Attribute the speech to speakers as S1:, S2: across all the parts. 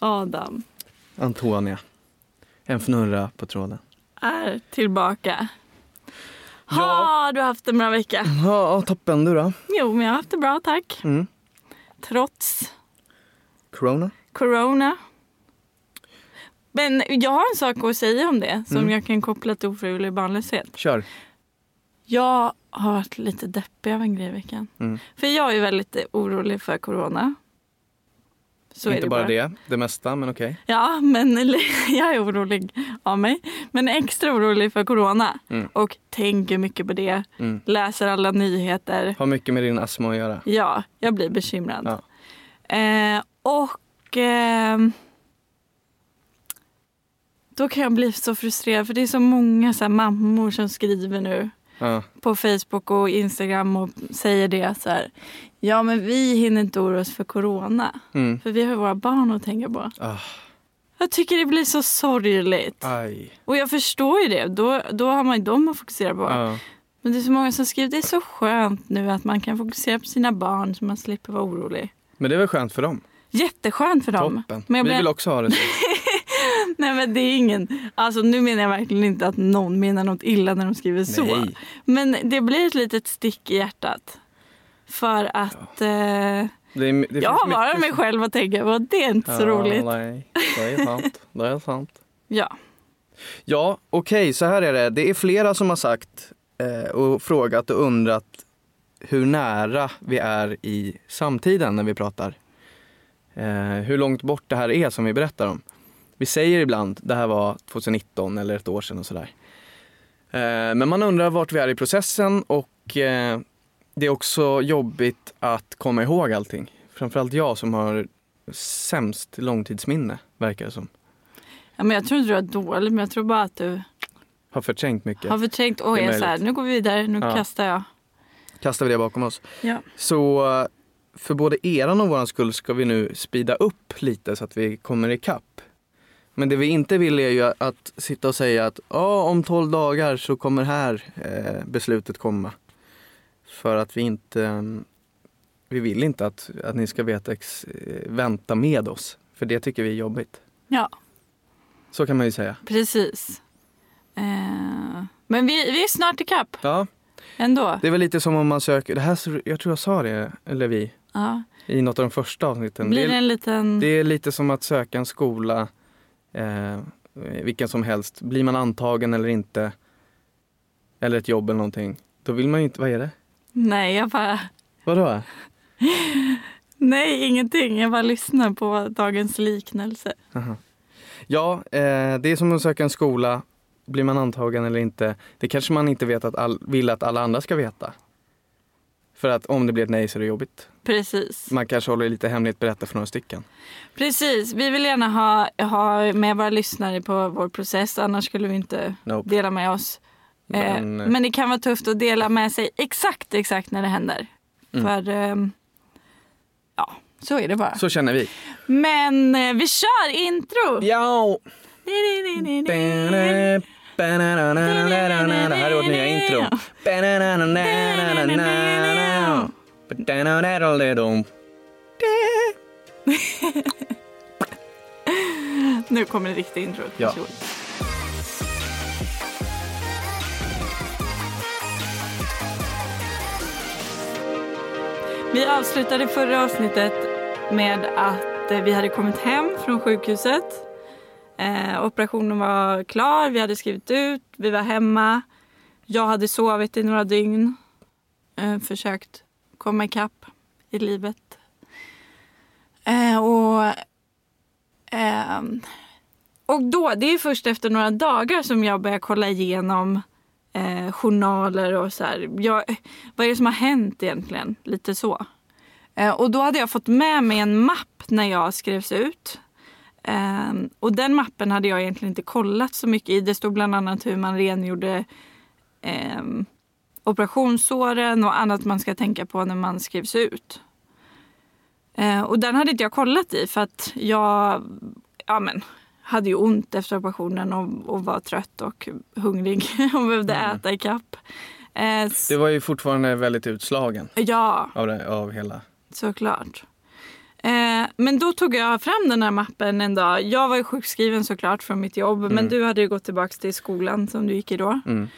S1: Adam
S2: Antonia. En fnurra på tråden.
S1: är tillbaka.
S2: Ja.
S1: Har du haft en bra vecka?
S2: Ja, toppen. Du då?
S1: Jo, men jag har haft det bra tack.
S2: Mm.
S1: Trots
S2: Corona?
S1: corona. Men jag har en sak att säga om det som
S2: Mm.
S1: jag kan koppla till ofrivillig barnlöshet.
S2: Kör.
S1: Jag har varit lite deppig av en grej i veckan.
S2: Mm.
S1: För jag är väldigt orolig för corona. Så är
S2: Inte
S1: det
S2: bara det, det mesta, men okej.
S1: Ja, men jag är orolig av mig. Men extra orolig för corona.
S2: Mm.
S1: Och tänker mycket på det.
S2: Mm.
S1: Läser alla nyheter.
S2: Har mycket med din astma att göra.
S1: Ja, jag blir bekymrad.
S2: Ja.
S1: Eh, och ehm, då kan jag bli så frustrerad för det är så många så mammor som skriver nu
S2: Ja.
S1: på Facebook och Instagram och säger det så här. Ja, men vi hinner inte oroa oss för corona.
S2: Mm.
S1: För vi har våra barn att tänka på.
S2: Ah,
S1: Jag tycker det blir så sorgligt.
S2: aj.
S1: Och jag förstår ju det. Då, då har man ju dem att fokusera på.
S2: Ja.
S1: Men det är så många som skriver det är så skönt nu att man kan fokusera på sina barn så man slipper vara orolig.
S2: Men det är väl skönt för dem?
S1: Jätteskönt för dem.
S2: Toppen.
S1: Men jag
S2: Vi
S1: blir...
S2: vill också ha det så.
S1: Nej men det är ingen, alltså nu menar jag verkligen inte att någon menar något illa när de skriver så.
S2: Nej.
S1: Men det blir ett litet stick i hjärtat. För att eh,
S2: Det det
S1: jag har bara mig själv att tänka på. Det är inte så roligt.
S2: Nej, det är sant. Det är sant.
S1: Ja.
S2: Ja, okej, så här är det. Det är flera som har sagt eh, och frågat och undrat hur nära vi är i samtiden när vi pratar. Eh, hur långt bort det här är som vi berättar om. Vi säger ibland det här var 2019 eller ett år sedan och sådär. Eh, men man undrar vart vi är i processen och eh, det är också jobbigt att komma ihåg allting. Framförallt jag som har sämst långtidsminne, verkar det som.
S1: ja. Men jag tror inte du är dålig, men jag tror bara att du
S2: Har förträngt mycket.
S1: har förträngt och
S2: är
S1: är så här, nu går vi vidare, nu
S2: Ja.
S1: kastar jag.
S2: kastar vi det bakom oss.
S1: Ja.
S2: Så eh, för både eran och våran skull ska vi nu spida upp lite så att vi kommer ikapp. Men det vi inte vill är ju att sitta och säga att ja, om 12 dagar så kommer här eh, beslutet komma. För att vi inte, vi vill inte att, att ni ska veta ex, vänta med oss. För det tycker vi är jobbigt.
S1: ja,
S2: Så kan man ju säga.
S1: precis. Eh, men vi, vi är snart ikapp
S2: Ja,
S1: ändå.
S2: det är väl lite som om man söker, det här, jag tror jag sa det, eller vi,
S1: Ja.
S2: i något av de första avsnitten.
S1: Blir
S2: det
S1: en liten...
S2: Det är lite som att söka en skola, eh, vilken som helst. Blir man antagen eller inte, eller ett jobb eller någonting, då vill man ju inte, vad är det?
S1: Nej, jag bara...
S2: Vadå?
S1: Nej, ingenting. Jag bara lyssnar på dagens liknelse.
S2: Aha. Ja, eh, det är som att söka en skola, blir man antagen eller inte, det kanske man inte vet att all, vill att alla andra ska veta. För att om det blir ett nej så är det jobbigt.
S1: Precis.
S2: Man kanske håller lite hemligt berätta för några stycken.
S1: Precis. Vi vill gärna ha, ha med våra lyssnare på vår process. Annars skulle vi inte
S2: Nope.
S1: dela med oss.
S2: Men,
S1: Men, men det kan vara tufft att dela med sig exakt, exakt när det händer.
S2: Mm.
S1: För ehm, ja, så är det bara.
S2: Så känner vi.
S1: Men eh, vi kör intro!
S2: Ja! Det här är vårt nya intro.
S1: Nu kommer det riktiga introt.
S2: Ja.
S1: Vi avslutade förra avsnittet med att eh, vi hade kommit hem från sjukhuset. Eh, operationen var klar, vi hade skrivit ut, vi var hemma. Jag hade sovit i några dygn. Eh, försökt komma ikapp i livet. Eh, och ehm, och då, det är först efter några dagar som jag börjar kolla igenom eh, journaler och så här. Jag, vad är det som har hänt egentligen? Lite så. Eh, och då hade jag fått med mig en mapp när jag skrevs ut. Eh, och den mappen hade jag egentligen inte kollat så mycket i. Det stod bland annat hur man rengjorde ehm, operationssåren och annat man ska tänka på när man skrivs ut. Eh, och den hade inte jag kollat i för att jag ja, men, hade ju ont efter operationen och, och var trött och hungrig och behövde
S2: Mm.
S1: äta ikapp. Eh,
S2: Det var ju fortfarande väldigt utslagen
S1: ja,
S2: av, det, av hela.
S1: såklart. Eh, men då tog jag fram den här mappen en dag. Jag var ju sjukskriven såklart från mitt jobb. Men du hade ju gått tillbaka till skolan som du gick i då.
S2: Mm.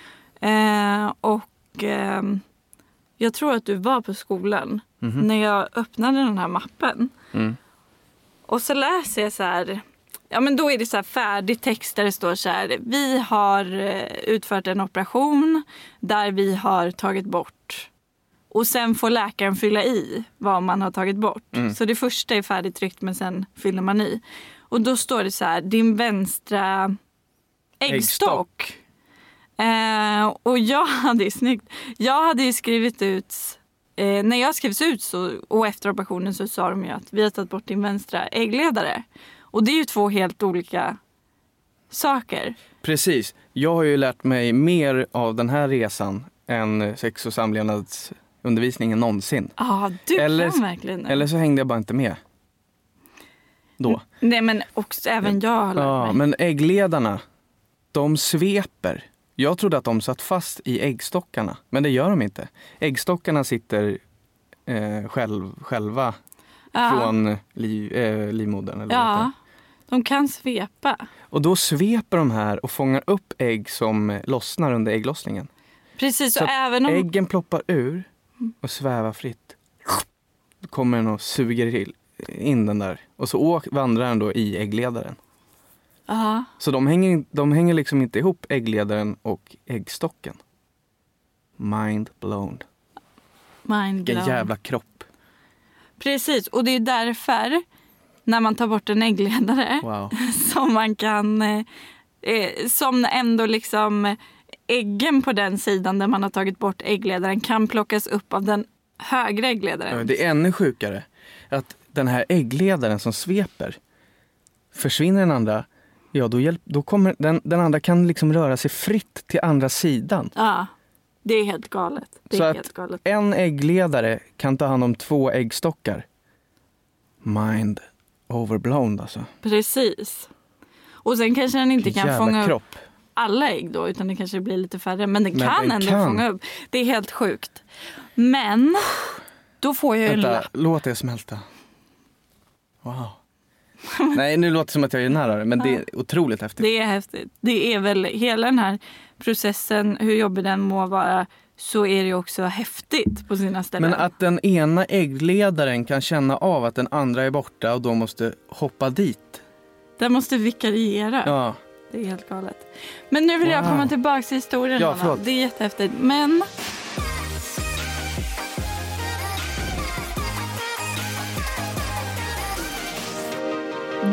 S1: Eh, och ehm, jag tror att du var på skolan
S2: Mhm.
S1: när jag öppnade den här mappen.
S2: Mm.
S1: Och så läser jag så här. Ja men då är det så här färdig text där det står så här. Vi har eh, utfört en operation där vi har tagit bort. Och sen får läkaren fylla i vad man har tagit bort.
S2: Mm.
S1: Så det första är färdigtryckt men sen fyller man i. Och då står det så här. Din vänstra äggstock. Eh, och jag hade ju snyggt. Jag hade ju skrivit ut Eh, när jag skrevs ut så, och efter operationen så sa de ju att vi har tagit bort din vänstra äggledare. Och det är ju två helt olika saker.
S2: Precis. Jag har ju lärt mig mer av den här resan än sex och samlevnadsundervisningen någonsin.
S1: Ja, du
S2: Eller-
S1: kan verkligen.
S2: Eller så hängde jag bara inte med. Då.
S1: Nej men också, även jag har lärt
S2: Ja,
S1: mig.
S2: men äggledarna, de sveper. Jag trodde att de satt fast i äggstockarna, men det gör de inte. Äggstockarna sitter eh, själv, själva
S1: ja.
S2: från liv, eh, livmodern. Eller
S1: ja. De kan svepa.
S2: Och då sveper de här och fångar upp ägg som lossnar under ägglossningen.
S1: Precis,
S2: Så
S1: och även om...
S2: Äggen ploppar ur och svävar fritt. Då kommer den och suger in den där. Och så vandrar den då i äggledaren.
S1: Ja,
S2: Så de hänger, de hänger liksom inte ihop äggledaren och äggstocken. Mind blown.
S1: mind
S2: Vilken
S1: blown.
S2: jävla kropp.
S1: Precis, och det är därför när man tar bort en äggledare
S2: Wow.
S1: som man kan... Eh, eh, som ändå liksom äggen på den sidan där man har tagit bort äggledaren kan plockas upp av den högre äggledaren.
S2: Ja, Det är ännu sjukare att den här äggledaren som sveper, försvinner den andra, ja då, hjälp, då kommer den, den andra kan liksom röra sig fritt till andra sidan.
S1: Ja, det är helt galet. Det
S2: Så
S1: är
S2: att-
S1: galet.
S2: En äggledare kan ta hand om två äggstockar. Mind overblown alltså.
S1: Precis. Och sen kanske den inte
S2: Vilken
S1: kan fånga upp
S2: kropp.
S1: alla ägg då utan det kanske blir lite färre. Men den
S2: Men
S1: kan
S2: den
S1: ändå
S2: kan.
S1: fånga upp. Det är helt sjukt. Men då får jag ju en
S2: Vänta,
S1: lapp.
S2: låt det smälta. Wow. Nej, nu låter det som att jag är nära det, men det är otroligt häftigt.
S1: Det är häftigt. Det är väl hela den här processen, hur jobbig den må vara, så är det också häftigt på sina ställen.
S2: Men att den ena äggledaren kan känna av att den andra är borta och då måste hoppa dit.
S1: Den måste vikariera.
S2: Ja,
S1: Det är helt galet. Men nu vill jag
S2: Wow.
S1: komma tillbaka till historien.
S2: Ja,
S1: Anna. Det är jättehäftigt. Men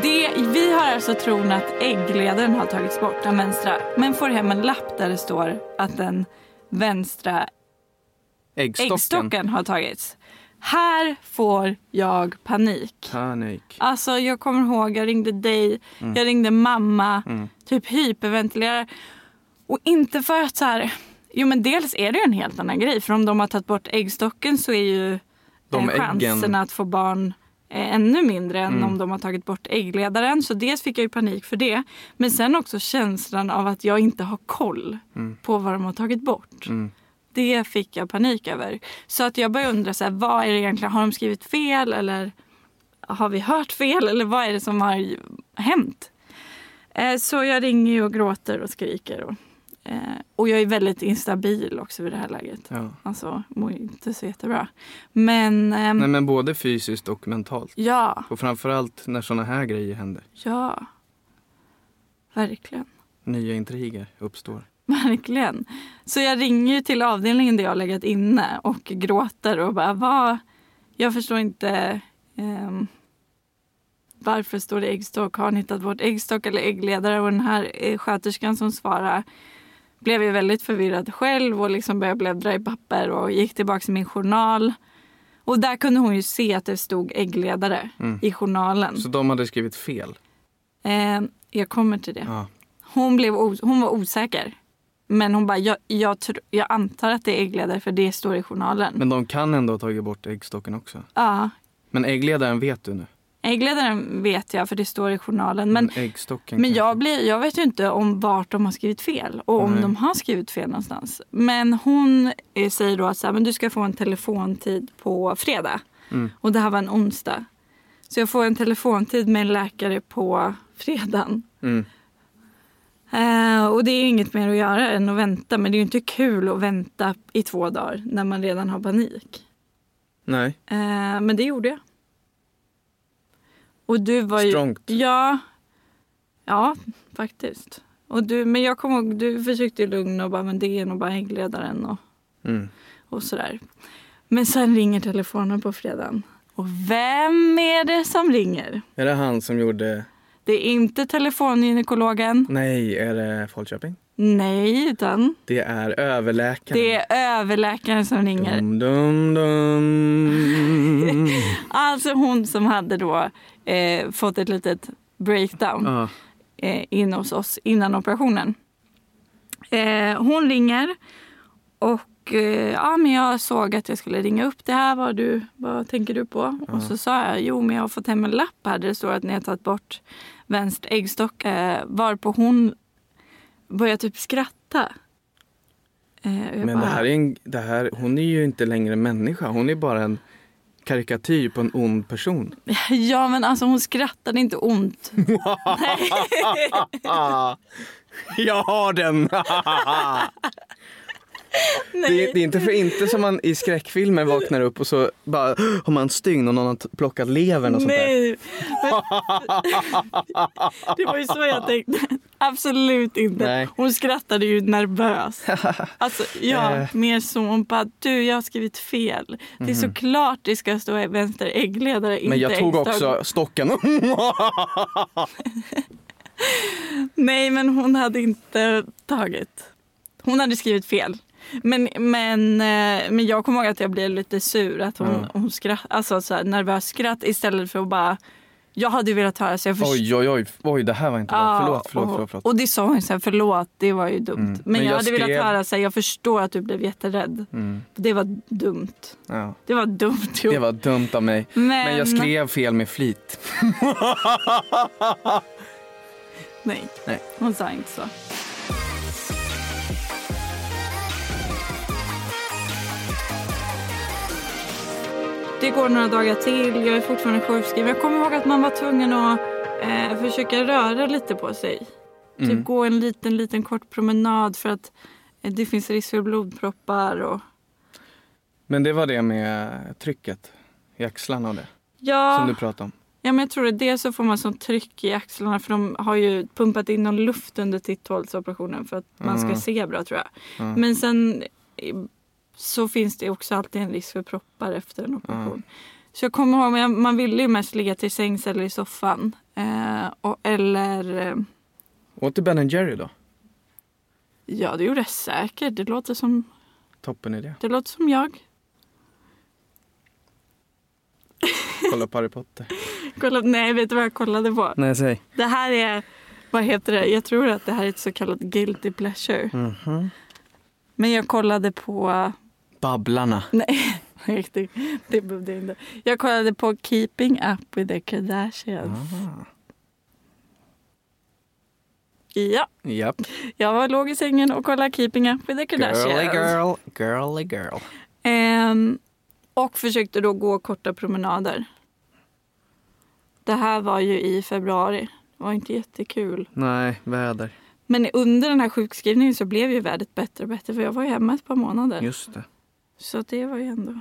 S1: det, vi har alltså tron att äggledaren har tagits bort, den vänstra. Men får hem en lapp där det står att den vänstra
S2: äggstocken.
S1: äggstocken har tagits. Här får jag panik.
S2: Panik.
S1: Alltså jag kommer ihåg, jag ringde dig,
S2: Mm.
S1: jag ringde mamma, typ hyperventilerar. Och inte för att så här, jo men dels är det ju en helt annan grej. För om de har tagit bort äggstocken så är ju
S2: De
S1: eh,
S2: äggen-
S1: chanserna att få barn ännu mindre än
S2: Mm.
S1: om de har tagit bort äggledaren. Så dels fick jag ju panik för det. Men sen också känslan av att jag inte har koll på vad de har tagit bort.
S2: Mm.
S1: Det fick jag panik över. Så att jag började undra, så här, vad är det egentligen? Har de skrivit fel eller har vi hört fel? Eller vad är det som har hänt? Eh, så jag ringer och gråter och skriker. Och, eh, och jag är väldigt instabil också vid det här läget.
S2: Ja.
S1: Alltså, mår inte så jättebra. Men ehm,
S2: Nej men både fysiskt och mentalt.
S1: ja,
S2: Och framförallt när såna här grejer händer.
S1: ja. Verkligen.
S2: Nya intriger uppstår.
S1: Verkligen. Så jag ringer till avdelningen där jag har legat inne och gråter och bara vad? Jag förstår inte. ehm, varför står det äggstock? Har ni tagit bort äggstock eller äggledare? Och den här eh, sköterskan som svarar blev ju väldigt förvirrad själv och liksom började bläddra i papper och gick tillbaka till min journal. Och där kunde hon ju se att det stod äggledare
S2: Mm.
S1: i journalen.
S2: Så de hade skrivit fel.
S1: Ehm, jag kommer till det.
S2: Ja.
S1: Hon, blev hon var osäker. Men hon bara, jag, jag, jag antar att det är äggledare för det står i journalen.
S2: Men de kan ändå ha tagit bort äggstocken också.
S1: ja,
S2: Men äggledaren vet du nu.
S1: Äggledaren vet jag för det står i journalen. Men, men
S2: kanske.
S1: jag, blir, jag vet ju inte om vart de har skrivit fel och om
S2: Nej.
S1: de har skrivit fel någonstans. Men hon eh, säger då att så här, men du ska få en telefontid på fredag.
S2: Mm.
S1: Och det här var en onsdag. Så jag får en telefontid med en läkare på fredagen.
S2: Mm.
S1: Eh, och det är inget mer att göra än att vänta. Men det är ju inte kul att vänta i två dagar när man redan har panik.
S2: Nej,
S1: Eh, men det gjorde jag. Och du var ju...
S2: strångt.
S1: Ja, ja faktiskt. Och du, men jag kommer ihåg, du försökte lugna och bara, men det är nog bara äggledaren och,
S2: Mm.
S1: och sådär. Men sen ringer telefonen på fredagen. Och vem är det som ringer?
S2: Är det han som gjorde...
S1: Det är inte telefongynekologen.
S2: Nej, är det Falköping?
S1: Nej, utan
S2: Det är överläkaren.
S1: det är överläkaren som ringer.
S2: Dum, dum, dum.
S1: Alltså hon som hade då eh, fått ett litet breakdown.
S2: ja.
S1: eh, in hos oss innan operationen. Eh, hon ringer och eh, ja, men jag såg att jag skulle ringa upp det här. Vad, du, vad tänker du på? Och så sa jag jo men jag har fått hem en lapp här där det står att ni har tagit bort vänster äggstock. Eh, varpå hon började typ skratta. Eh,
S2: Men
S1: bara,
S2: det här är en, det här, hon är ju inte längre människa. Hon är bara en karikatyr på en ond person.
S1: Ja men alltså hon skrattade inte ont.
S2: Jag har den! Det, är, det är inte för inte som man i skräckfilmer vaknar upp och så bara har man stygn och någon har plockat levern och sånt där.
S1: Nej. Det var ju så jag tänkte. Absolut inte.
S2: Nej.
S1: Hon skrattade ju nervös. Alltså, ja,
S2: Eh.
S1: mer som hon bara, du jag har skrivit fel. Det är såklart det ska stå vänster äggledare, inte
S2: Mhm. Men jag tog
S1: äggstock.
S2: också stocken.
S1: Nej, men hon hade inte tagit. Hon hade skrivit fel. Men, men, eh, men jag kommer ihåg att jag blev lite sur. Att hon,
S2: Mm.
S1: hon skratt, alltså så här, nervös skratt istället för att bara... Jag hade velat höra så jag förstår.
S2: oj, oj, oj, oj, det här var inte bra.
S1: Ja,
S2: Förlåt, förlåt,
S1: och,
S2: förlåt. förlåt.
S1: Och det sa hon så här, förlåt, det var ju dumt.
S2: Mm.
S1: Men,
S2: Men
S1: jag,
S2: jag
S1: hade velat
S2: skrev-
S1: höra så här, jag förstår att du blev jätterädd.
S2: Mm,
S1: Det var dumt.
S2: ja.
S1: Det var dumt gjort.
S2: Det var dumt av mig.
S1: Men,
S2: Men jag skrev fel med flit.
S1: Nej,
S2: Nej.
S1: hon sa inte så. Det går några dagar till, jag är fortfarande sjukskriven. Jag kommer ihåg att man var tvungen att eh, försöka röra lite på sig.
S2: Mm.
S1: Typ gå en liten, liten kort promenad för att eh, det finns risk för blodproppar och
S2: Men det var det med trycket i axlarna och det
S1: Ja,
S2: som du pratade om.
S1: ja men jag tror det. Dels så får man sånt tryck i axlarna för de har ju pumpat in någon luft under titthålsoperationen för att man ska
S2: Mm.
S1: se bra tror jag.
S2: Ja.
S1: Men sen så finns det också alltid en risk för proppar efter en operation. Så jag kommer ihåg, man ville ju mest ligga till sängs eller i soffan. Eh, och, eller, eh,
S2: Åt du Ben Jerry då?
S1: ja det gjorde jag säkert. Det låter som,
S2: Toppen idé.
S1: det låter som jag.
S2: Kolla på Harry Potter.
S1: Kolla, nej, vet du vad jag kollade på?
S2: Nej, säg.
S1: Det här är, vad heter det? Jag tror att det här är ett så kallat guilty pleasure.
S2: Mhm.
S1: Men jag kollade på,
S2: Babblarna.
S1: nej, riktigt, det behövde jag inte. Jag kollade på Keeping Up with the Kardashians.
S2: Aha.
S1: Ja,
S2: Japp.
S1: jag var låg i sängen och kollade Keeping Up with the Kardashians.
S2: Girly girl, girly girl.
S1: Ehm, och försökte då gå korta promenader. Det här var ju i februari. Det var inte jättekul.
S2: Nej, väder.
S1: Men under den här sjukskrivningen så blev ju vädret bättre och bättre för jag var ju hemma ett par månader.
S2: Just det.
S1: Så det var ju ändå,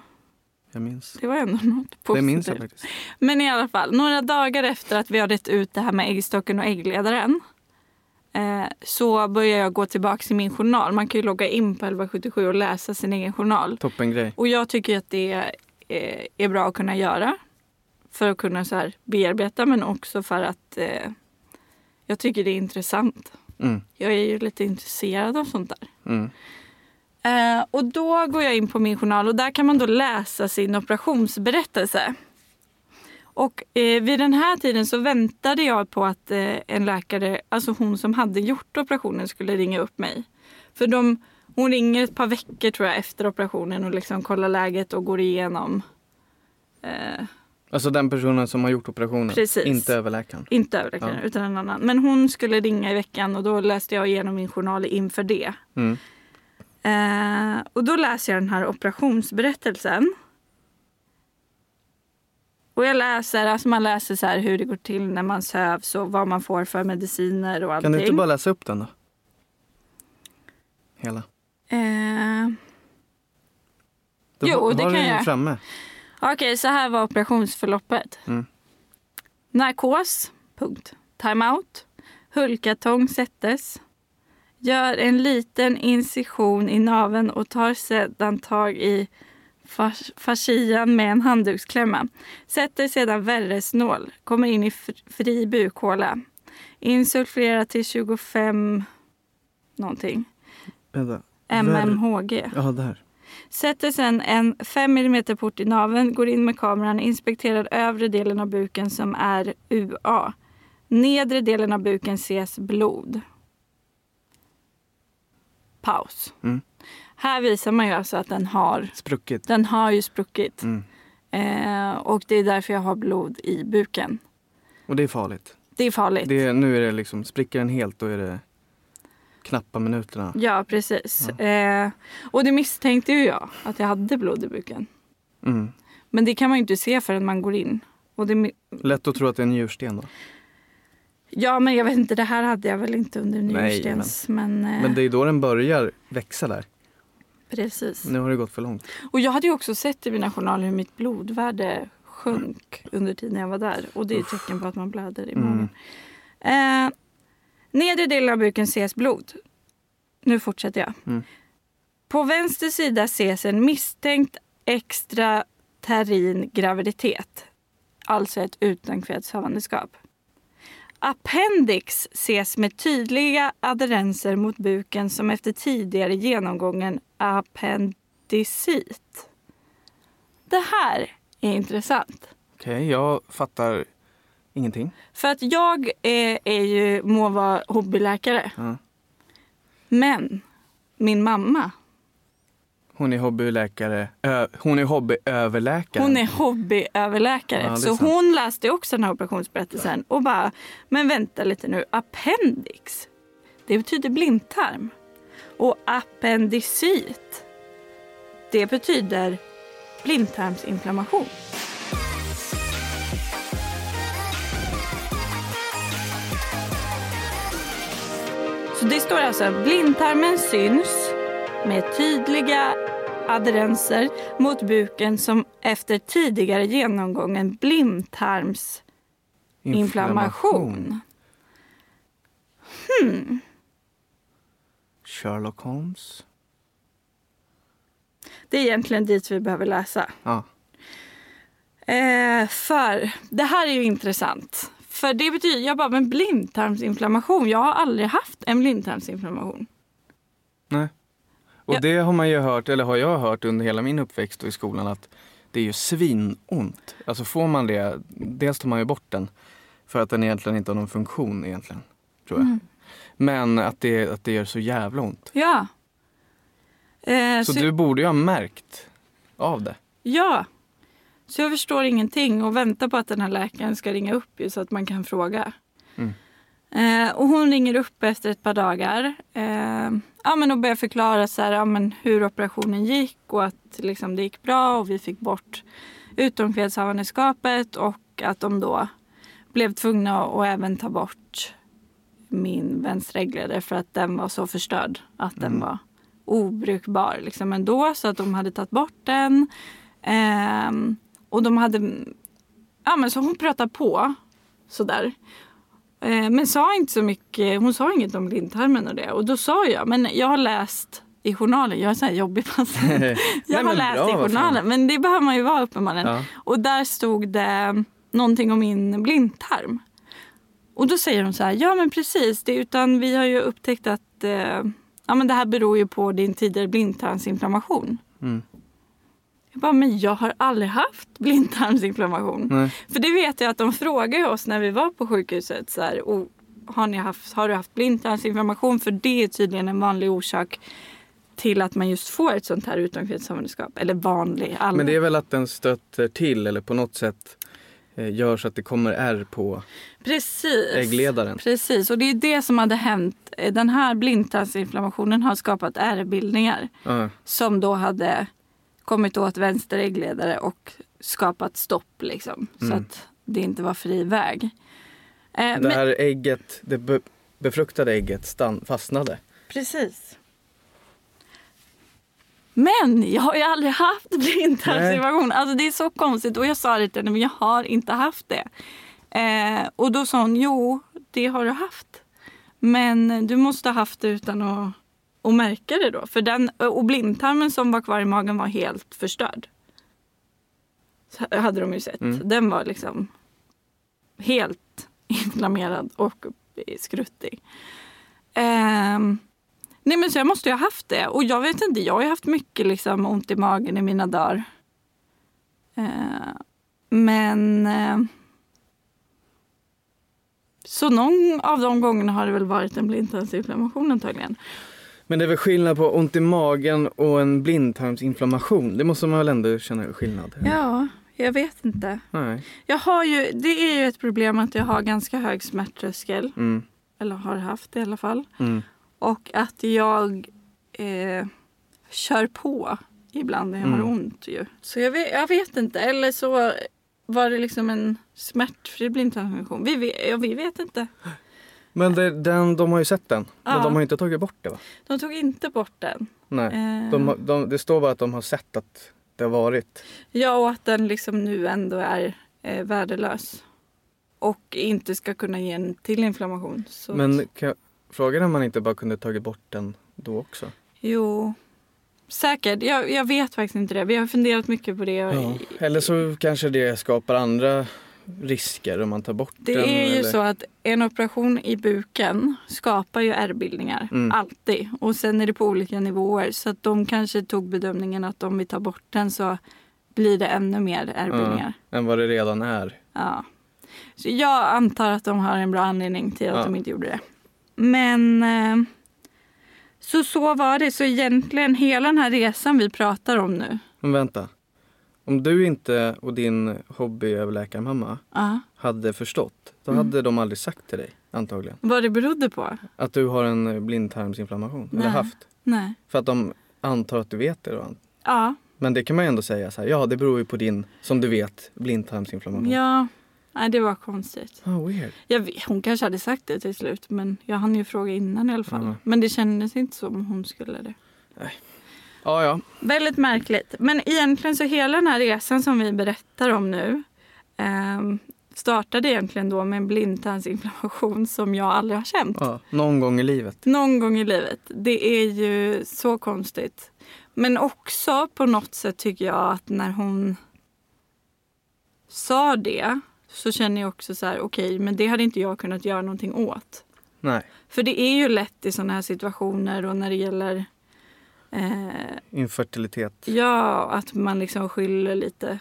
S2: Jag minns.
S1: det var ändå något positivt.
S2: Det minns jag faktiskt.
S1: Men i alla fall, några dagar efter att vi har rätt ut det här med äggstocken och äggledaren eh, så börjar jag gå tillbaka till min journal. Man kan ju logga in på 1177 och läsa sin egen journal.
S2: Toppen grej.
S1: Och jag tycker att det eh, är bra att kunna göra. För att kunna så här bearbeta men också för att eh, jag tycker det är intressant.
S2: Mm.
S1: Jag är ju lite intresserad av sånt där.
S2: Mm.
S1: Eh, och då går jag in på min journal och där kan man då läsa sin operationsberättelse. Och eh, vid den här tiden så väntade jag på att eh, en läkare, alltså hon som hade gjort operationen skulle ringa upp mig. För de, hon ringer ett par veckor tror jag efter operationen och liksom kollar läget och går igenom. Eh,
S2: Alltså den personen som har gjort operationen.
S1: Precis.
S2: Inte överläkaren.
S1: inte överläkaren
S2: Ja.
S1: utan en annan. Men hon skulle ringa i veckan och då läste jag igenom min journal inför det.
S2: Mm.
S1: Eh, och då läser jag den här operationsberättelsen. Och jag läser, alltså man läser så här hur det går till när man sövs och vad man får för mediciner och allting.
S2: Kan du inte bara läsa upp den då? Hela.
S1: Eh,
S2: Då
S1: Jo,
S2: har
S1: det kan jag.
S2: framme.
S1: Okej, så här var operationsförloppet.
S2: Mm.
S1: Narkos. Punkt. Timeout. Hulkartång sättes. Gör en liten incision i naveln och tar sedan tag i fas- fascian med en handduksklämma. Sätter sedan värresnål. Kommer in i fr- fri bukhåla. Insulfera till 25 någonting.
S2: Vänta.
S1: mmHg.
S2: Ja, där.
S1: Sätter sen en 5 mm port i naveln, går in med kameran, inspekterar övre delen av buken som är UA. Nedre delen av buken ses blod. Paus.
S2: Mm.
S1: Här visar man ju alltså att den har,
S2: Spruckit.
S1: den har ju spruckit.
S2: Mm.
S1: Eh, och det är därför jag har blod i buken.
S2: Och det är farligt.
S1: Det är farligt.
S2: Det är, nu är det liksom, spricker den helt då är det knappa minuterna.
S1: Ja, precis. Eh, och det misstänkte ju jag, att jag hade blod i buken.
S2: Mm.
S1: Men det kan man ju inte se förrän man går in. Och det,
S2: Lätt att tro att det är en njursten då.
S1: Ja, men jag vet inte, det här hade jag väl inte under njurstens. Men, eh,
S2: Men det är då den börjar växa där.
S1: precis.
S2: Nu har det gått för långt.
S1: Och jag hade ju också sett i mina journaler hur mitt blodvärde sjönk under tiden jag var där. Och det är ett tecken på att man blöder i
S2: Mm.
S1: magen. Eh, nedre delen av buken ses blod. Nu fortsätter jag.
S2: Mm.
S1: På vänster sida ses en misstänkt extraterrin graviditet. Alltså ett utankvedshavandeskap. Appendix ses med tydliga adherenser mot buken som efter tidigare genomgången appendicit. Det här är intressant.
S2: Okej, jag fattar ingenting.
S1: För att jag är, är ju, må vara hobbyläkare.
S2: Ja.
S1: Men min mamma,
S2: Hon är hobbyläkare. Ö, hon är hobbyöverläkare.
S1: hon är hobbyöverläkare.
S2: Ja, är
S1: så
S2: sant.
S1: hon läste också den här operationsberättelsen och bara, men vänta lite nu, appendix, det betyder blindtarm. Och appendicit, det betyder blindtarmsinflammation. Så det står alltså blindtarmen syns med tydliga adherenser mot buken som efter tidigare genomgången blindtarmsinflammation.
S2: Sherlock Holmes.
S1: Det är egentligen dit vi behöver läsa.
S2: Ja.
S1: Eh, för det här är ju intressant. För det betyder, jag bara, men blindtarmsinflammation. Jag har aldrig haft en blindtarmsinflammation.
S2: Nej. Och
S1: Ja.
S2: det har man ju hört, eller har jag hört under hela min uppväxt och i skolan att det är ju svinont. Alltså får man det, dels tar man ju bort den för att den egentligen inte har någon funktion egentligen. Tror jag.
S1: Mm.
S2: Men att det, att det gör så jävla ont.
S1: Ja. Eh,
S2: Så
S1: så,
S2: du borde ju ha märkt av det.
S1: Ja. Så jag förstår ingenting och väntar på att den här läkaren ska ringa upp ju så att man kan fråga.
S2: Mm.
S1: Eh, och hon ringer upp efter ett par dagar eh, ja, men och börjar förklara så här, ja, men hur operationen gick och att liksom, det gick bra och vi fick bort utomkvedshavandeskapet och att de då blev tvungna att även ta bort min vänsteräggledare för att den var så förstörd att den
S2: Mm.
S1: var obrukbar liksom ändå så att de hade tagit bort den. Ehm, och de hade, ja men så hon pratade på sådär. Eh, men sa inte så mycket, hon sa inget om blindtarmen och det. Och då sa jag, men jag har läst i journalen, jag är sån här jobbig patient. Jag
S2: Nej,
S1: har läst
S2: bra,
S1: i journalen, men det behöver man ju vara uppenbarligen.
S2: Ja.
S1: Och där stod det någonting om min blindtarm. Och då säger hon så här, ja men precis, det, utan vi har ju upptäckt att eh, ja, men det här beror ju på din tidigare blindtarmsinflammation.
S2: Mm.
S1: Jag bara, men jag har aldrig haft blindtarmsinflammation.
S2: Nej.
S1: För det vet jag att de frågade oss när vi var på sjukhuset. Så här, "Oh, har, ni haft, har du haft blindtarmsinflammation? För det är tydligen en vanlig orsak till att man just får ett sånt här utomkvedshavandeskap. Eller vanlig, allmän.
S2: Men det är väl att den stöter till eller på något sätt eh, gör så att det kommer ärr på
S1: Precis.
S2: äggledaren.
S1: Precis, och det är det som hade hänt. Den här blindtarmsinflammationen har skapat ärrbildningar
S2: Ja.
S1: som då hade kommit åt vänster äggledare och skapat stopp liksom. Så
S2: Mm.
S1: att det inte var fri väg. Eh,
S2: Det
S1: men,
S2: här ägget, det be- befruktade ägget stann, fastnade.
S1: precis. Men jag har ju aldrig haft blindtarmsinflammation. Alltså det är så konstigt. Och jag sa det till henne, men jag har inte haft det. Eh, och då sa hon, jo det har du haft. Men du måste ha haft det utan att, att märka det då. För den, och blindtarmen som var kvar i magen var helt förstörd. Så hade de ju sett.
S2: Mm.
S1: Den var liksom helt inflammerad och skruttig. Ehm, nej men så jag måste ju ha haft det. Och jag vet inte, jag har ju haft mycket liksom ont i magen i mina dagar. Eh, men... Eh, så någon av de gångerna har det väl varit en blindtarmsinflammation antagligen.
S2: Men det är väl skillnad på ont i magen och en blindtarmsinflammation? Det måste man väl ändå känna skillnad?
S1: Ja, jag vet inte.
S2: Nej.
S1: Jag har ju, det är ju ett problem att jag har ganska hög smärttröskel.
S2: Mm.
S1: Eller har haft i alla fall.
S2: Mm.
S1: Och att jag eh, kör på ibland när jag har
S2: Mm.
S1: ont. Ju. Så jag vet, jag vet inte. Eller så var det liksom en smärtfri blindtarmsinflammation. Vi ja, vi vet inte.
S2: Men det, den, de har ju sett den. Men
S1: Ja.
S2: de har inte tagit bort det va?
S1: De tog inte bort den.
S2: Nej.
S1: Eh,
S2: De, de, det står bara att de har sett att det har varit.
S1: Ja, och att den liksom nu ändå är eh, värdelös. Och inte ska kunna ge en till inflammation. Så
S2: Men kan, frågan är om man inte bara kunde tagit bort den då också?
S1: Jo, säkert. Jag, jag vet faktiskt inte det. Vi har funderat mycket på det.
S2: Ja. Eller så kanske det skapar andra risker om man tar bort
S1: Det
S2: den.
S1: är ju
S2: eller...
S1: så att en operation i buken skapar ju ärrbildningar.
S2: Mm.
S1: Alltid. Och sen är det på olika nivåer. Så att de kanske tog bedömningen att om vi tar bort den så blir det ännu mer ärrbildningar.
S2: Än vad det redan är.
S1: Ja. Så jag antar att de har en bra anledning till att
S2: Ja.
S1: de inte gjorde det. Men eh, så så var det. Så egentligen hela den här resan vi pratar om nu.
S2: Men vänta. Om du inte och din hobbyöverläkarmamma
S1: Ja,
S2: hade förstått, då
S1: Mm.
S2: hade de aldrig sagt till dig antagligen.
S1: vad det berodde på?
S2: Att du har en blindtarmsinflammation. Eller
S1: Nej.
S2: haft.
S1: Nej.
S2: För att de antar att du vet det då.
S1: Ja,
S2: Men det kan man ju ändå säga så här, ja det beror ju på din, som du vet, blindtarmsinflammation.
S1: ja. Nej, det var konstigt.
S2: Ah, weird.
S1: Jag hon kanske hade sagt det till slut men jag hann ju fråga innan i alla fall.
S2: Ja.
S1: Men det kändes inte som om hon skulle det.
S2: Ja, ja.
S1: Väldigt märkligt. Men egentligen så hela den här resan som vi berättar om nu ehm, startade egentligen då med en blindtarmsinflammation som jag aldrig har känt.
S2: ja. Någon gång i livet.
S1: Någon gång i livet. Det är ju så konstigt. Men också på något sätt tycker jag att när hon sa det så känner jag också så här, okej, men det hade inte jag kunnat göra någonting åt.
S2: Nej,
S1: För det är ju lätt i sådana här situationer och när det gäller eh,
S2: infertilitet
S1: ja, att man liksom skyller lite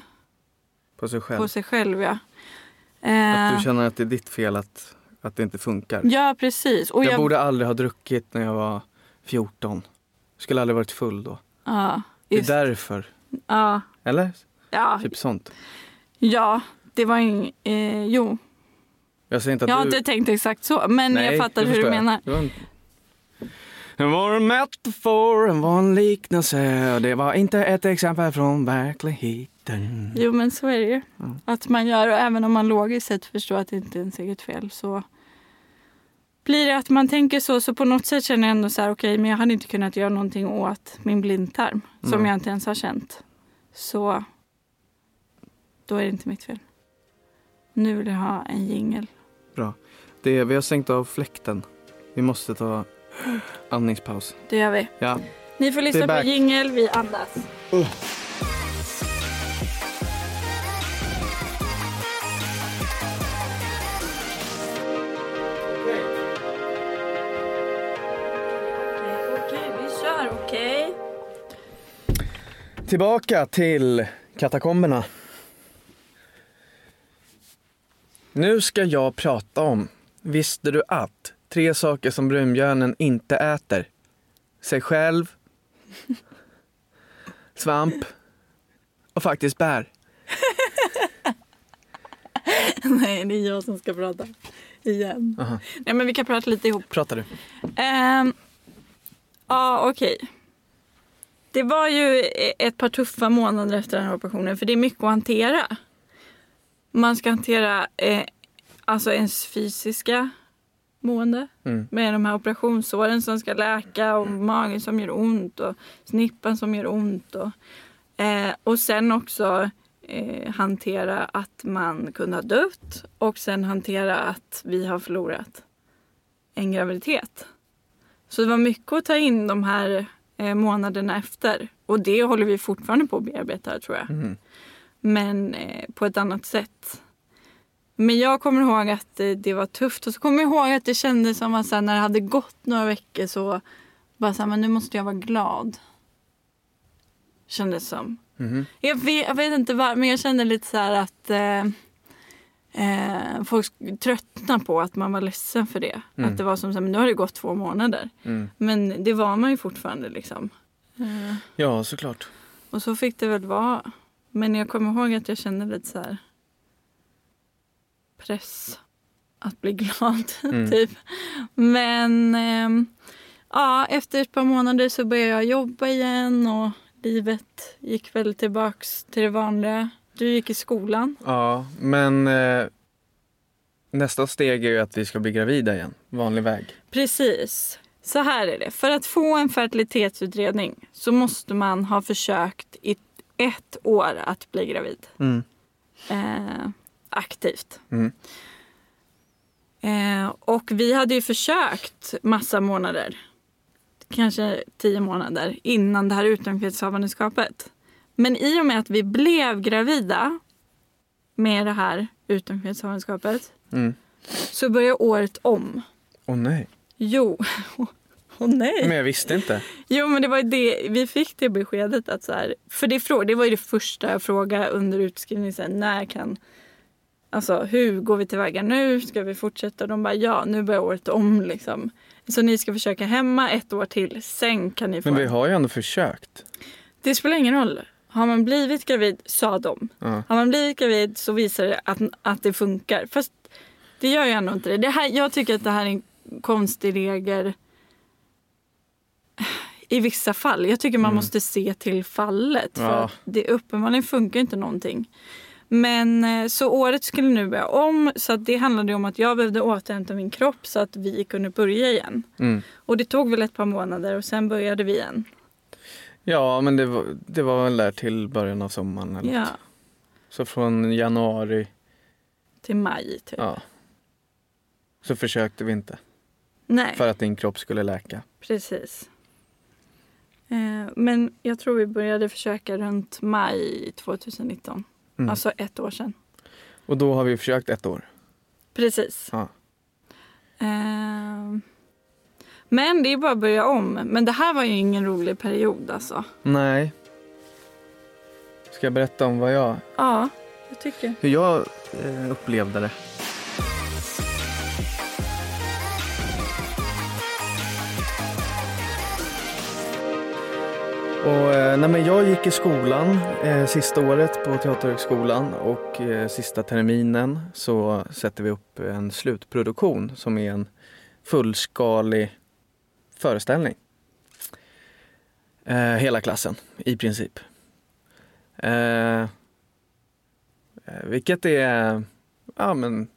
S2: på sig själv.
S1: på sig själv. Ja,
S2: Att
S1: eh,
S2: du känner att det är ditt fel att, att det inte funkar.
S1: ja precis. Och
S2: jag,
S1: jag,
S2: borde aldrig ha druckit när jag var 14. Skulle aldrig varit full då.
S1: ja,
S2: Det är
S1: just,
S2: därför.
S1: ja,
S2: Eller?
S1: ja,
S2: Typ sånt.
S1: ja, det var ing, eh, jo,
S2: Jag säger inte att
S1: jag har
S2: du...
S1: inte tänkt exakt så, men
S2: Nej,
S1: jag fattar hur du
S2: förstår jag. Var en... Metafor, en var en liknelse det var inte ett exempel från verkligheten.
S1: Jo, men så är det ju. Att man gör, och även om man logiskt sett förstår att det inte är ens eget fel så blir det att man tänker så. Så på något sätt känner jag ändå så här, okej, men jag hade inte kunnat göra någonting åt min blindtarm som
S2: Nej.
S1: jag inte ens har känt. Så då är det inte mitt fel. Nu vill jag ha en jingel.
S2: Bra. Det vi har stängt av fläkten. Vi måste ta andningspaus.
S1: Det gör vi.
S2: Ja,
S1: Ni får lyssna på jingel, vi andas. Okej, vi kör. Okej.
S2: Tillbaka till katakomberna. Nu ska jag prata om, visste du att, tre saker som brunbjörnen inte äter. Sig själv, svamp och faktiskt bär.
S1: Nej, det är jag som ska prata. Igen.
S2: Aha.
S1: Nej, men vi kan prata lite ihop.
S2: Pratar du?
S1: Ehm, Ja, okej. Det var ju ett par tuffa månader efter den här operationen för det är mycket att hantera. Man ska hantera eh, alltså ens fysiska mående
S2: Mm.
S1: med de här operationssåren som ska läka och magen som gör ont och snippan som gör ont. Och, eh, och sen också eh, hantera att man kunde ha dött och sen hantera att vi har förlorat en graviditet. Så det var mycket att ta in de här eh, månaderna efter. Och det håller vi fortfarande på att bearbeta tror jag.
S2: Mm.
S1: Men eh, på ett annat sätt. Men jag kommer ihåg att det var tufft. Och så kommer jag ihåg att det kändes som att sen när det hade gått några veckor så bara så här, men nu måste jag vara glad. Kändes som.
S2: Mhm.
S1: Jag vet, jag vet inte varför, men jag kände lite så här att eh, eh, folk tröttnade på att man var ledsen för det.
S2: Mm.
S1: Att det var som så här, men nu har det gått två månader.
S2: Mm.
S1: Men det var man ju fortfarande liksom. Eh,
S2: Ja, såklart.
S1: och så fick det väl vara. Men jag kommer ihåg att jag kände lite så här press att bli glad,
S2: Mm.
S1: typ. Men ehm, ja, efter ett par månader så började jag jobba igen och livet gick väl tillbaks till det vanliga. Du gick i skolan.
S2: Ja, men eh, nästa steg är ju att vi ska bli gravida igen. Vanlig väg.
S1: Precis. Så här är det. För att få en fertilitetsutredning så måste man ha försökt i ett år att bli gravid.
S2: Mm.
S1: eh, aktivt.
S2: Mm.
S1: Eh, och vi hade ju försökt massa månader, kanske tio månader, innan det här utomkvedshavandeskapet. Men i och med att vi blev gravida med det här utomkvedshavandeskapet
S2: Mm.
S1: så började året om.
S2: Åh nej.
S1: Jo, åh nej.
S2: Men jag visste inte.
S1: Jo, men det var det, vi fick det beskedet att så här, för det, det var ju det första jag frågade under utskrivningen, när kan, alltså hur går vi tillväga nu, ska vi fortsätta? De bara ja, nu börjar året om liksom. Så ni ska försöka hemma ett år till, sen kan ni få.
S2: Men vi har ju ändå försökt.
S1: Det spelar ingen roll. Har man blivit gravid, sa de.
S2: Ja.
S1: Har man blivit gravid så visar det att, att det funkar. Fast det gör ju ändå inte det. det här, jag tycker att det här är en konstig regel i vissa fall. Jag tycker man
S2: Mm.
S1: måste se till fallet. För
S2: Ja.
S1: det uppenbarligen funkar inte någonting. Men eh, så året skulle nu börja om. Så det handlade om att jag behövde återhämta min kropp så att vi kunde börja igen.
S2: Mm.
S1: Och det tog väl ett par månader och sen började vi igen.
S2: Ja, men det var, det var väl där till början av sommaren. Eller?
S1: Ja,
S2: Så från januari,
S1: till maj typ.
S2: ja. Så försökte vi inte.
S1: Nej.
S2: För att din kropp skulle läka.
S1: Precis. Eh, men jag tror vi började försöka runt maj 2019.
S2: Mm.
S1: Alltså ett år sedan.
S2: Och då har vi försökt ett år.
S1: Precis.
S2: Ja.
S1: Eh, men det är bara att börja om. Men det här var ju ingen rolig period alltså.
S2: Nej. Ska jag berätta om vad jag,
S1: Ja, jag tycker.
S2: hur jag eh, upplevde det? Och, eh, nej men jag gick i skolan eh, sista året på Teaterhögskolan och eh, sista terminen så sätter vi upp en slutproduktion som är en fullskalig föreställning. Eh, hela klassen i princip. Eh, eh vilket är, ja men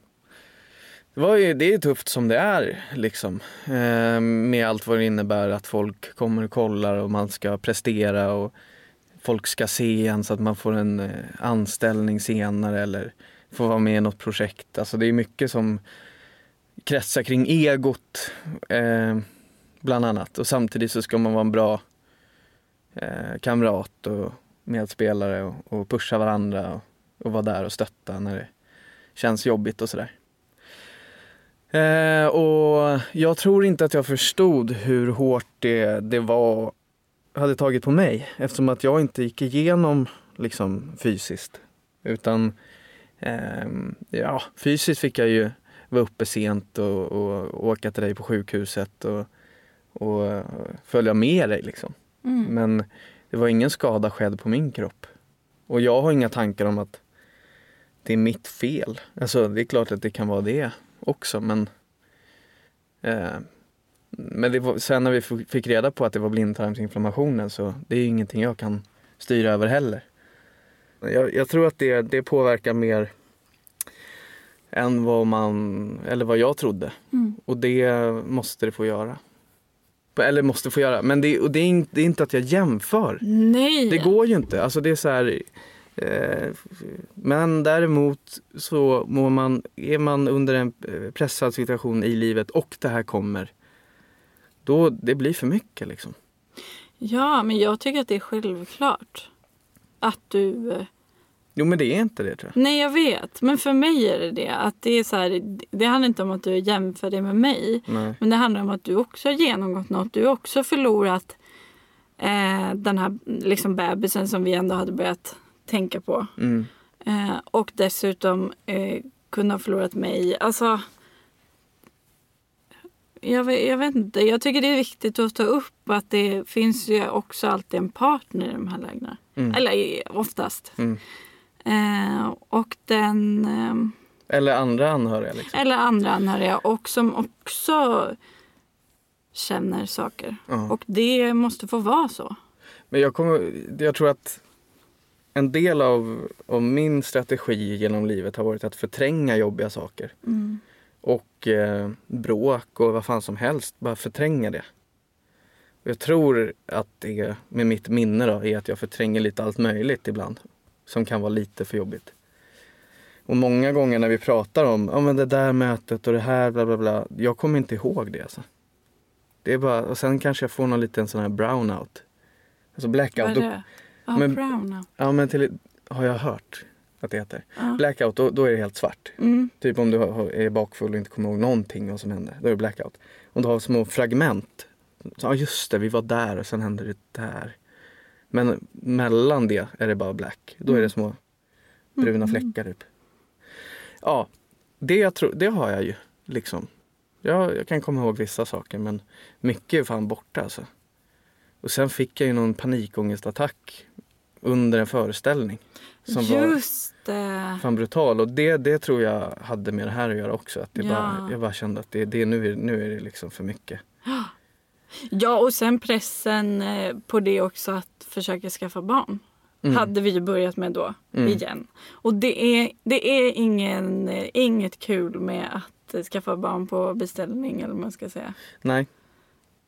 S2: det, var ju, det är tufft som det är liksom. Eh, med allt vad det innebär att folk kommer och kollar och man ska prestera och folk ska se en så att man får en eh, anställning senare eller får vara med i något projekt. Alltså det är mycket som kretsar kring egot eh, bland annat och samtidigt så ska man vara en bra eh, kamrat och medspelare och, och pusha varandra och, och vara där och stötta när det känns jobbigt och sådär. Eh, och jag tror inte att jag förstod hur hårt det, det var, hade tagit på mig eftersom att jag inte gick igenom liksom fysiskt. Utan ehm, ja, fysiskt fick jag ju vara uppe sent och, och åka till dig på sjukhuset och, och eh, följa med dig liksom.
S1: Mm.
S2: Men det var ingen skada skedd på min kropp. Och jag har inga tankar om att det är mitt fel. Alltså det är klart att det kan vara det också men eh, Men var, sen när vi fick reda på att det var blindtarmsinflammationen så det är ju ingenting jag kan styra över heller. Jag, jag tror att det, det påverkar mer än vad man, eller vad jag trodde.
S1: Mm.
S2: Och det måste det få göra. Eller måste få göra, men det, och det, är, inte, det är inte att jag jämför.
S1: Nej!
S2: Det går ju inte. Alltså det är så här, men däremot så må man, är man under en eh, pressad situation i livet och det här kommer, då det blir för mycket liksom.
S1: Ja, men jag tycker att det är självklart. Att du... eh,
S2: Jo men det är inte det tror jag.
S1: Nej, jag vet. Men för mig är det det. Att det, är så här, det handlar inte om att du jämför dig med mig.
S2: Nej.
S1: Men det handlar om att du också har genomgått något. Du har också förlorat eh, den här liksom bebisen som vi ändå hade börjat tänka på.
S2: Mm.
S1: Eh, och dessutom eh, kunna ha förlorat mig. Alltså, jag jag vet inte. Jag tycker det är viktigt att ta upp att det finns ju också alltid en partner i de här lägena.
S2: Mm.
S1: Eller i- oftast.
S2: Mm.
S1: Eh, och den... ehm,
S2: Eller andra anhöriga liksom.
S1: eller andra anhöriga och som också känner saker.
S2: Ja.
S1: Och det måste få vara så.
S2: Men jag, kommer, jag tror att en del av, av min strategi genom livet har varit att förtränga jobbiga saker. Och eh, bråk och vad fan som helst, bara förtränga det. Och jag tror att det, med mitt minne då, är att jag förtränger lite allt möjligt ibland. Som kan vara lite för jobbigt. Och många gånger när vi pratar om ja, men det där mötet och det här bla bla bla. Jag kommer inte ihåg det alltså. Det är bara, och sen kanske jag får någon liten sån här brownout. Alltså blackout. Då,
S1: Ja,
S2: Men-
S1: brown.
S2: ja men till, har jag hört att det heter.
S1: Ja.
S2: Blackout, då, då är det helt svart.
S1: Mm.
S2: Typ om du är bakfull och inte kommer ihåg någonting vad som hände. Då är det blackout. Om du har små fragment. Ja just det, vi var där och sen hände det där. Men mellan det är det bara black. Då är det små bruna fläckar typ. Ja, det, jag tror, det har jag ju liksom. Jag, jag kan komma ihåg vissa saker men mycket är fan borta alltså. Och sen fick jag ju någon panikångestattack under en föreställning. Som var
S1: Just det.
S2: fan brutal. Och det, det tror jag hade med det här att göra också. Att det
S1: Ja.
S2: bara, jag bara kände att det, det, nu, är, nu är det liksom för mycket.
S1: Ja, och sen pressen eh, på det också att försöka skaffa barn.
S2: Mm.
S1: Hade vi börjat med då
S2: Mm.
S1: igen. Och det är, det är ingen, eh, inget kul med att skaffa barn på beställning eller vad man ska säga.
S2: Nej.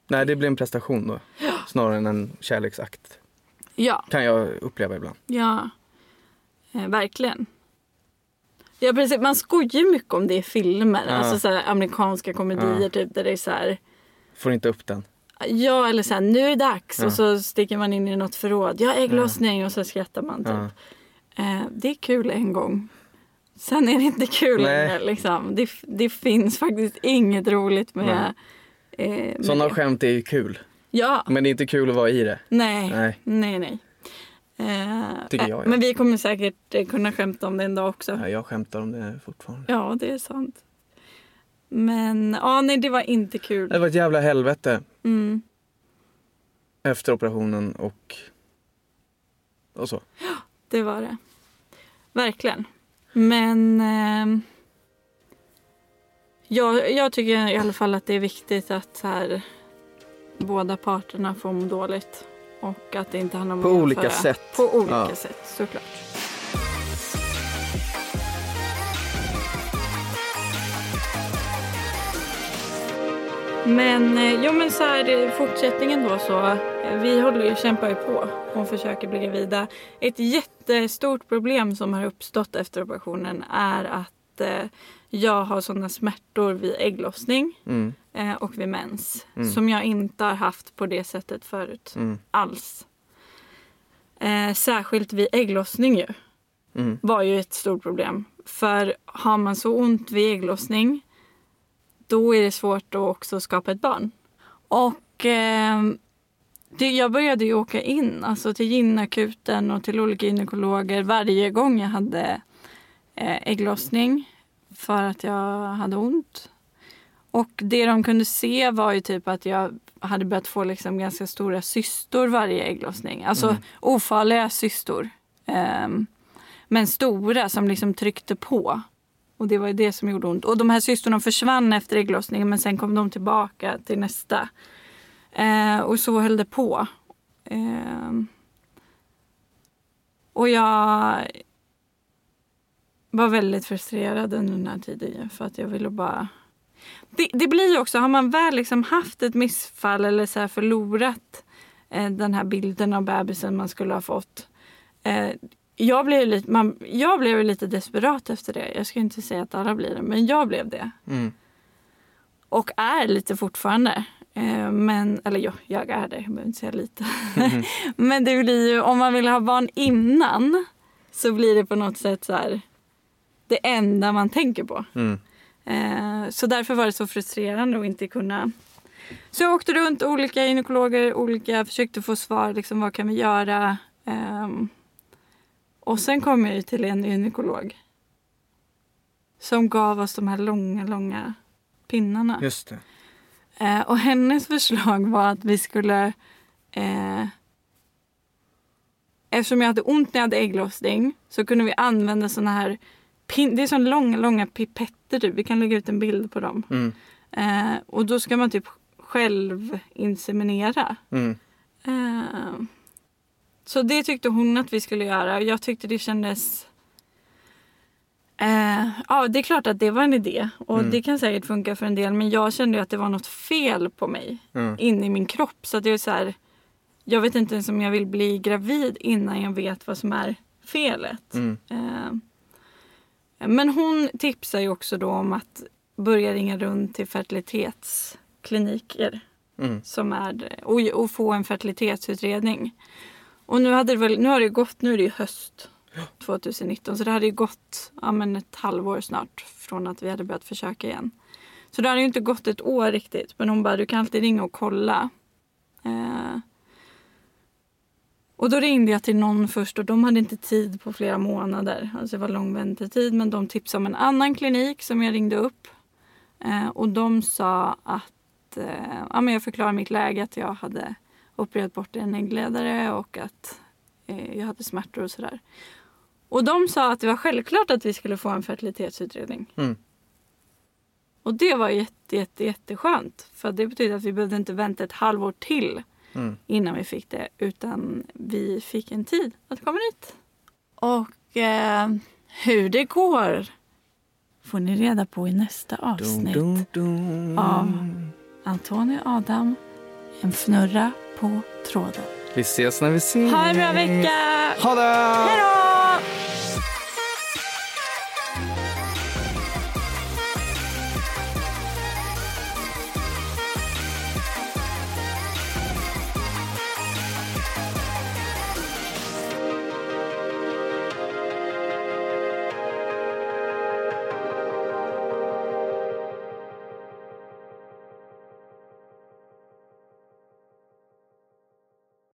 S2: Nej, det blir en prestation då. Snarare än en kärleksakt.
S1: Ja,
S2: Kan jag uppleva ibland.
S1: ja. Eh, verkligen. Ja, precis. Man skojar mycket om det i filmer.
S2: Ja.
S1: Alltså så här, amerikanska komedier
S2: Ja.
S1: typ där det är så här.
S2: Får inte upp den.
S1: Ja, eller så här, nu är det dags.
S2: Ja.
S1: Och så sticker man in i något förråd. Ja, ägglossning. Och så skrattar man typ. Eh, det är kul en gång. Sen är det inte kul
S2: Nej.
S1: längre. Liksom. Det, det finns faktiskt inget roligt med, eh,
S2: Sådana skämt är ju kul.
S1: Ja,
S2: Men det är inte kul att vara i det.
S1: nej,
S2: Nej.
S1: nej, nej. Eh,
S2: Tycker
S1: eh,
S2: jag, ja.
S1: Men vi kommer säkert eh, kunna skämta om det en dag också.
S2: Ja, jag skämtar om det fortfarande.
S1: Ja, det är sant. Men ja, nej, det var inte kul.
S2: Det var ett jävla helvete
S1: Mm.
S2: efter operationen och, och så.
S1: Det var det. Verkligen. Men ehm, jag, jag tycker i alla fall att det är viktigt att här, båda parterna får må dåligt. Och att det inte handlar om
S2: På olika
S1: jämföra.
S2: sätt.
S1: På olika
S2: Ja.
S1: sätt, såklart. Men, eh, jo, men så här, fortsättningen då så. eh, Vi håller ju, kämpar ju på och försöker bli gravida. Ett jättestort problem som har uppstått efter operationen är att eh, jag har sådana smärtor vid ägglossning
S2: Mm,
S1: eh, och vid mens.
S2: Mm.
S1: Som jag inte har haft på det sättet förut.
S2: mm,
S1: Alls. Eh, särskilt vid ägglossning ju
S2: mm.
S1: var ju ett stort problem. För har man så ont vid ägglossning då är det svårt att också skapa ett barn. Och eh, det, jag började ju åka in alltså till gynakuten och till olika gynekologer varje gång jag hade eh, ägglossning för att jag hade ont. Och det de kunde se var ju typ att jag hade börjat få liksom ganska stora cystor varje ägglossning. Alltså
S2: Mm.
S1: ofarliga cystor. Ehm, men stora som liksom tryckte på Och det var ju det som gjorde ont. Och de här systrarna försvann efter ägglossningen men sen kom de tillbaka till nästa. Eh, och så höll det på. Eh, och jag var väldigt frustrerad under den här tiden för att jag ville bara... Det, det blir ju också, har man väl liksom haft ett missfall eller så förlorat eh, den här bilden av bebisen man skulle ha fått. Eh, jag, blev lite, man, jag blev lite desperat efter det. Jag ska inte säga att alla blir det, men jag blev det.
S2: Mm.
S1: Och är lite fortfarande. Eh, men, eller ja, jag är det, jag behöver inte säga lite. Mm. men det blir ju, om man vill ha barn innan så blir det på något sätt så här det enda man tänker på.
S2: Mm.
S1: Eh, så därför var det så frustrerande att inte kunna... Så jag åkte runt olika gynekologer, olika, försökte få svar, liksom, vad kan vi göra? Eh, och sen kom jag till en gynekolog som gav oss de här långa, långa pinnarna.
S2: Just det.
S1: Eh, och hennes förslag var att vi skulle... Eh, eftersom jag hade ont när jag hade ägglossning så kunde vi använda såna här pin, det är såna långa, långa pipetter. Typ. Vi kan lägga ut en bild på dem.
S2: Mm.
S1: Eh, och då ska man typ själv inseminera.
S2: Mm.
S1: Eh, så det tyckte hon att vi skulle göra. Jag tyckte det kändes... Eh, ja, det är klart att det var en idé och
S2: Mm.
S1: det kan säkert funka för en del. Men jag kände att det var något fel på mig
S2: Mm.
S1: in i min kropp. Så att det är så här, jag vet inte ens om jag vill bli gravid innan jag vet vad som är felet.
S2: Mm.
S1: Eh, men hon tipsar ju också då om att börja ringa runt till fertilitetskliniker
S2: Mm.
S1: som är, och, och få en fertilitetsutredning. Och nu, hade det väl, nu har det gått, nu är det ju höst 2019 så det hade ju gått ja, men ett halvår snart från att vi hade börjat försöka igen. Så det hade ju inte gått ett år riktigt men hon bara du kan alltid ringa och kolla. Eh, och då ringde jag till någon först och de hade inte tid på flera månader. Alltså det var lång väntetid men de tipsade om en annan klinik som jag ringde upp. Eh, och de sa att eh, ja, men jag förklarade mitt läge att jag hade opererat bort en äggledare och att eh, jag hade smärtor och sådär. Och de sa att det var självklart att vi skulle få en fertilitetsutredning.
S2: Mm.
S1: Och det var jätte, jätte, jätteskönt. För det betyder att vi behövde inte vänta ett halvår till
S2: Mm.
S1: innan vi fick det. Utan vi fick en tid att komma dit. Och eh, hur det går får ni reda på i nästa avsnitt
S2: Dum, dum, dum.
S1: av Antonija Adam, en fnurra på tråden.
S2: Vi ses när vi ses.
S1: Ha en bra vecka!
S2: Ha det!
S1: Hej då!